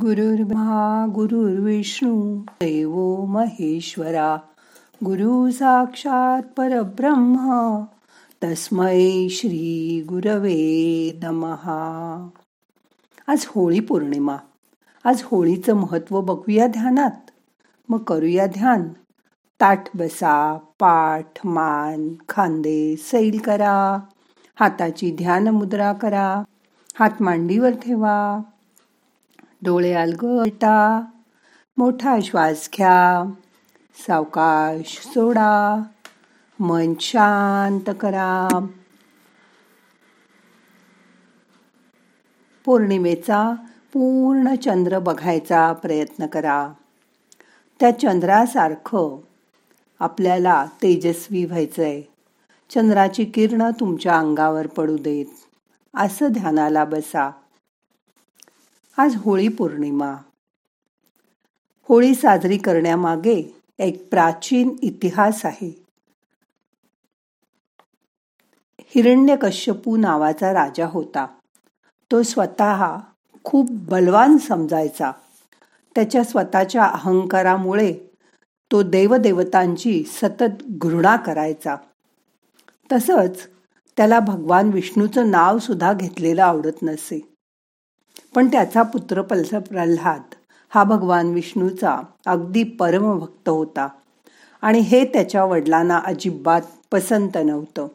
गुरुर्ब्रह्मा गुरुर्विष्णू देवो महेश्वरा गुरु साक्षात परब्रह्म तस्मै श्री गुरवे नमहा आज होळी पौर्णिमा. आज होळीचं महत्त्व बघूया ध्यानात. मग करूया ध्यान. ताठ बसा पाठ मान खांदे सैल करा. हाताची ध्यान मुद्रा करा. हात मांडीवर ठेवा. डोळे अलगटा मोठा श्वास घ्या सावकाश सोडा मन शांत करा. पौर्णिमेचा पूर्ण चंद्र बघायचा प्रयत्न करा. त्या चंद्रासारखं आपल्याला तेजस्वी व्हायचंय. चंद्राची किरण तुमच्या अंगावर पडू देत. असं ध्यानाला बसा. आज होळी पौर्णिमा. होळी साजरी करण्यामागे एक प्राचीन इतिहास आहे. हिरण्यकश्यपू नावाचा राजा होता. तो स्वतः खूप बलवान समजायचा. त्याच्या स्वतःच्या अहंकारामुळे तो देवदेवतांची सतत घृणा करायचा. तसंच त्याला भगवान विष्णूचं नाव सुद्धा घेतलेलं आवडत नसे. पण त्याचा पुत्र पल्स प्रल्हाद हा भगवान विष्णूचा अगदी परमभक्त होता. आणि हे त्याच्या वडिलांना अजिबात पसंत नव्हतं.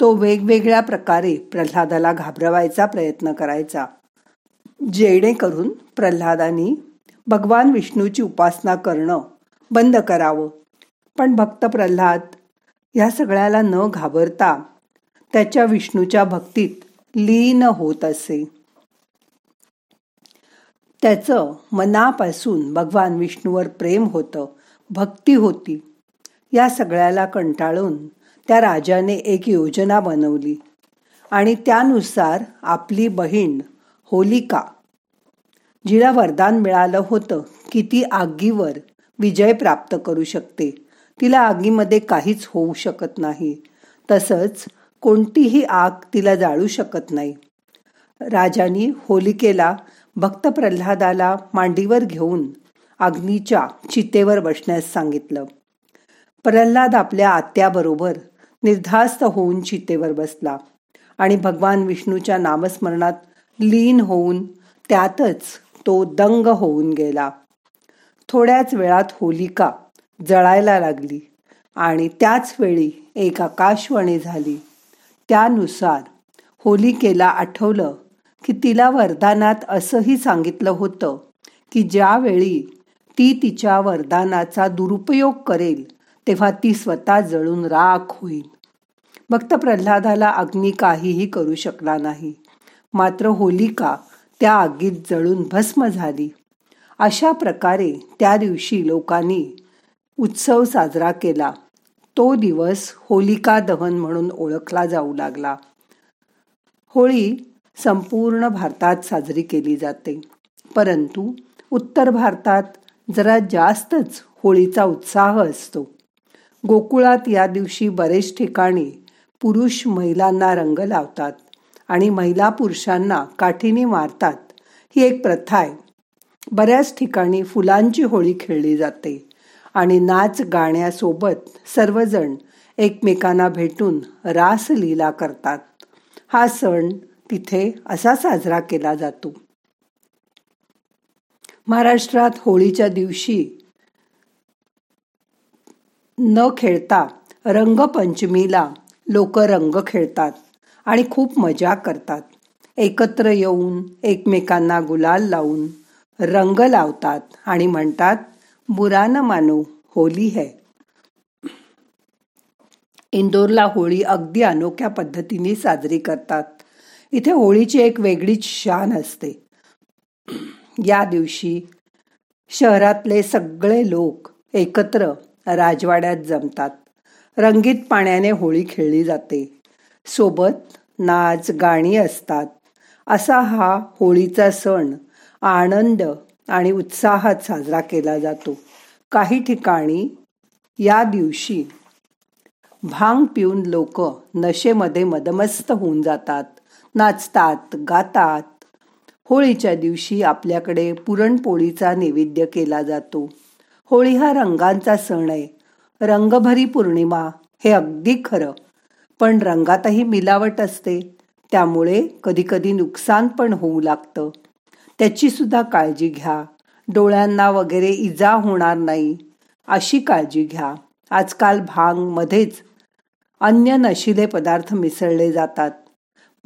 तो वेगवेगळ्या प्रकारे प्रल्हादाला घाबरवायचा प्रयत्न करायचा. जेणेकरून प्रल्हादानी भगवान विष्णूची उपासना करणं बंद करावं. पण भक्त प्रल्हाद ह्या सगळ्याला न घाबरता त्याच्या विष्णूच्या भक्तीत लीन होत असे. त्याचं मनापासून भगवान विष्णूवर प्रेम होतं भक्ती होती. या सगळ्याला कंटाळून त्या राजाने एक योजना बनवली आणि त्यानुसार आपली बहीण होलिका जिला वरदान मिळालं होतं की ती आगीवर विजय प्राप्त करू शकते. तिला आगीमध्ये काहीच होऊ शकत नाही. तसंच कोणतीही आग तिला जाळू शकत नाही. राजानी होलिकेला भक्त प्रल्हादाला मांडीवर घेऊन अग्नीच्या चितेवर बसण्यास सांगितलं. प्रल्हाद आपल्या आत्याबरोबर निर्धास्त होऊन चितेवर बसला आणि भगवान विष्णूच्या नामस्मरणात लीन होऊन त्यातच तो दंग होऊन गेला. थोड्याच वेळात होलिका जळायला लागली आणि त्याच वेळी एक आकाशवाणी झाली. त्यानुसार होलिकेला आठवलं की तिला वरदानात असंही सांगितलं होतं की ज्यावेळी ती तिच्या वरदानाचा दुरुपयोग करेल तेव्हा ती स्वतः जळून राख होईल. भक्त प्रल्हादाला अग्नी काहीही करू शकला नाही. मात्र होलिका त्या आगीत जळून भस्म झाली. अशा प्रकारे त्या दिवशी लोकांनी उत्सव साजरा केला. तो दिवस होलिका दहन म्हणून ओळखला जाऊ लागला. होळी संपूर्ण भारतात साजरी केली जाते. परंतु उत्तर भारतात जरा जास्तच होळीचा उत्साह असतो. गोकुळात या दिवशी बरेच ठिकाणी पुरुष महिलांना रंग लावतात आणि महिला पुरुषांना काठीने मारतात ही एक प्रथा आहे. बऱ्याच ठिकाणी फुलांची होळी खेळली जाते आणि नाच गाण्यासोबत सर्वजण एकमेकांना भेटून रासलीला करतात. हा सण तिथे असा साजरा केला जातो. महाराष्ट्रात होळीच्या दिवशी न खेळता रंगपंचमीला लोक रंग खेळतात आणि खूप मजा करतात. एकत्र येऊन एकमेकांना गुलाल लावून रंग लावतात आणि म्हणतात बुरा न मानो होली है. इंदोरला होळी अगदी अनोख्या पद्धतीने साजरी करतात. इथे होळीची एक वेगळीच शान असते. या दिवशी शहरातले सगळे लोक एकत्र राजवाड्यात जमतात. रंगीत पाण्याने होळी खेळली जाते. सोबत नाच गाणी असतात. असा हा होळीचा सण आनंद आणि उत्साहात साजरा केला जातो. काही ठिकाणी या दिवशी भांग पिऊन लोक नशेमध्ये मदमस्त होऊन जातात. नाचतात गातात. होळीच्या दिवशी आपल्याकडे पुरणपोळीचा नैवेद्य केला जातो. होळी हा रंगांचा सण आहे. रंगभरी पौर्णिमा हे अगदी खरं. पण रंगातही मिलावट असते. त्यामुळे कधीकधी नुकसान पण होऊ लागतं. त्याची सुद्धा काळजी घ्या. डोळ्यांना वगैरे इजा होणार नाही. अशी काळजी घ्या. आजकाल भांगमध्येच अन्य नशिले पदार्थ मिसळले जातात.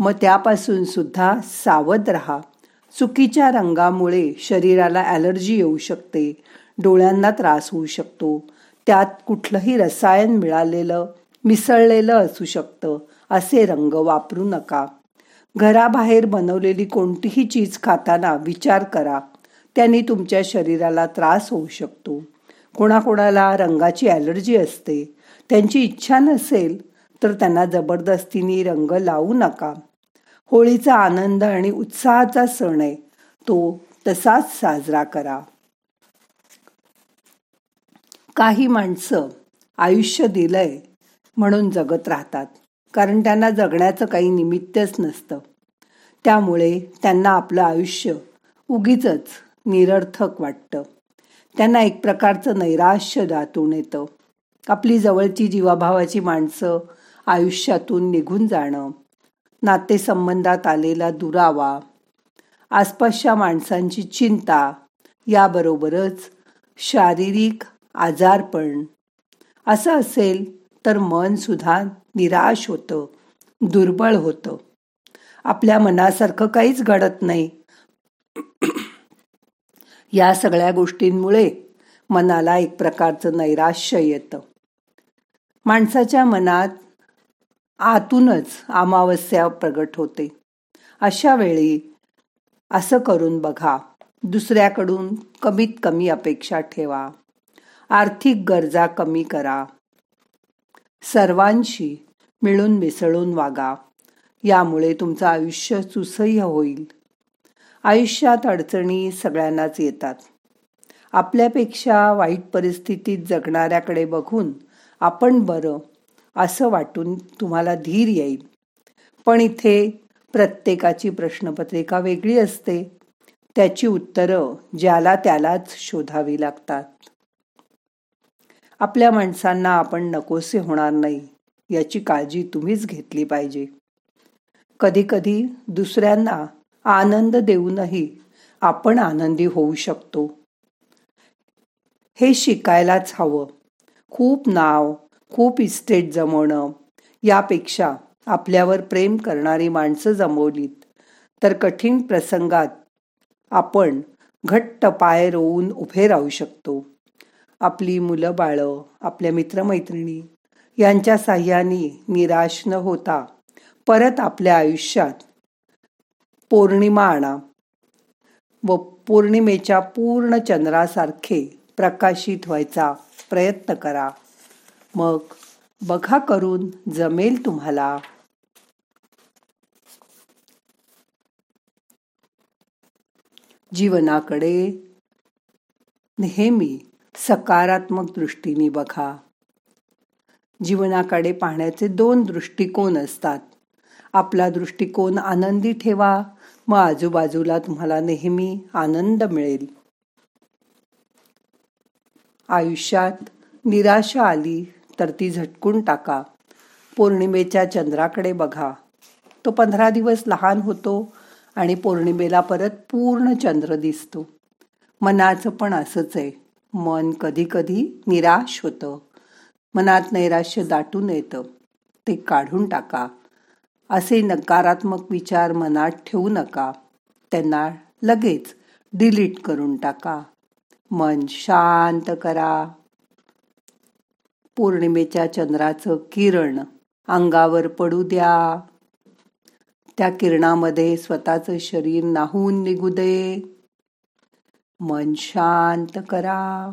मग त्यापासून सुद्धा सावध राहा. चुकीच्या रंगामुळे शरीराला ॲलर्जी येऊ शकते डोळ्यांना त्रास होऊ शकतो त्यात कुठलंही रसायन मिळालेलं मिसळलेलं असू शकतं असे रंग वापरू नका. घराबाहेर बनवलेली कोणतीही चीज खाताना विचार करा त्यांनी तुमच्या शरीराला त्रास होऊ शकतो. कोणाकोणाला रंगाची ॲलर्जी असते त्यांची इच्छा नसेल तर त्यांना जबरदस्तीने रंग लावू नका. होळीचा आनंद आणि उत्साहाचा सण आहे. तो तसाच साजरा करा. काही माणसं आयुष्य दिलंय म्हणून जगत राहतात. कारण त्यांना जगण्याचं काही निमित्तच नसतं. त्यामुळे त्यांना आपलं आयुष्य उगीच निरर्थक वाटतं. त्यांना एक प्रकारचं नैराश्य दातून येतं. आपली जवळची जीवाभावाची माणसं आयुष्यातून निघून जाणं नातेसंबंधात आलेला दुरावा आसपासच्या माणसांची चिंता याबरोबरच शारीरिक आजारपण. असं असेल तर मनसुद्धा निराश होतं दुर्बळ होतं. आपल्या मनासारखं काहीच घडत नाही. या सगळ्या गोष्टींमुळे मनाला एक प्रकारचं नैराश्य येतं. माणसाच्या मनात आतूनच अमावस्या प्रगट होते. अशा वेळी असं करून बघा दुसऱ्याकडून कमीत कमी अपेक्षा ठेवा. आर्थिक गरजा कमी करा. सर्वांशी मिळून मिसळून वागा. यामुळे तुमचं आयुष्य सुसह्य होईल. आयुष्यात अडचणी सगळ्यांनाच येतात. आपल्यापेक्षा वाईट परिस्थितीत जगणाऱ्याकडे बघून आपण बरं असं वाटून तुम्हाला धीर येईल. पण इथे प्रत्येकाची प्रश्नपत्रिका वेगळी असते. त्याची उत्तरं ज्याला त्यालाच शोधावी लागतात. आपल्या माणसांना आपण नकोसे होणार नाही याची काळजी तुम्हीच घेतली पाहिजे. कधीकधी दुसऱ्यांना आनंद देऊनही आपण आनंदी होऊ शकतो. हे शिकायलाच हवं. खूप नाव खूप इस्टेट जमवणं यापेक्षा आपल्यावर प्रेम करणारी माणसं जमवलीत. तर कठीण प्रसंगात आपण घट्ट पाय रोवून उभे राहू शकतो. आपली मुलं बाळं आपल्या मित्रमैत्रिणी यांच्या साह्याने निराश न होता परत आपल्या आयुष्यात पौर्णिमा आणा व पौर्णिमेच्या पूर्ण चंद्रासारखे प्रकाशित व्हायचा प्रयत्न करा. मग बघा करून जमेल तुम्हाला. जीवनाकडे नेहमी सकारात्मक दृष्टीने बघा. जीवनाकडे पाहण्याचे दोन दृष्टिकोन असतात. आपला दृष्टिकोन आनंदी ठेवा मग आजूबाजूला तुम्हाला नेहमी आनंद मिळेल. आयुष्यात निराशा आली तर ती झटकून टाका. पौर्णिमेच्या चंद्राकडे बघा. तो पंधरा दिवस लहान होतो आणि पौर्णिमेला परत पूर्ण चंद्र दिसतो. मनाचं पण असंच आहे. मन कधी कधी निराश होतं. मनात नैराश्य दाटून येतं. ते काढून टाका. असे नकारात्मक विचार मनात ठेवू नका. त्यांना लगेच डिलीट करून टाका. मन शांत करा. पौर्णिमेच्या चंद्राचं किरण अंगावर पडू द्या. त्या किरणामध्ये स्वतःचं शरीर नाहून निघू दे. मन शांत करा.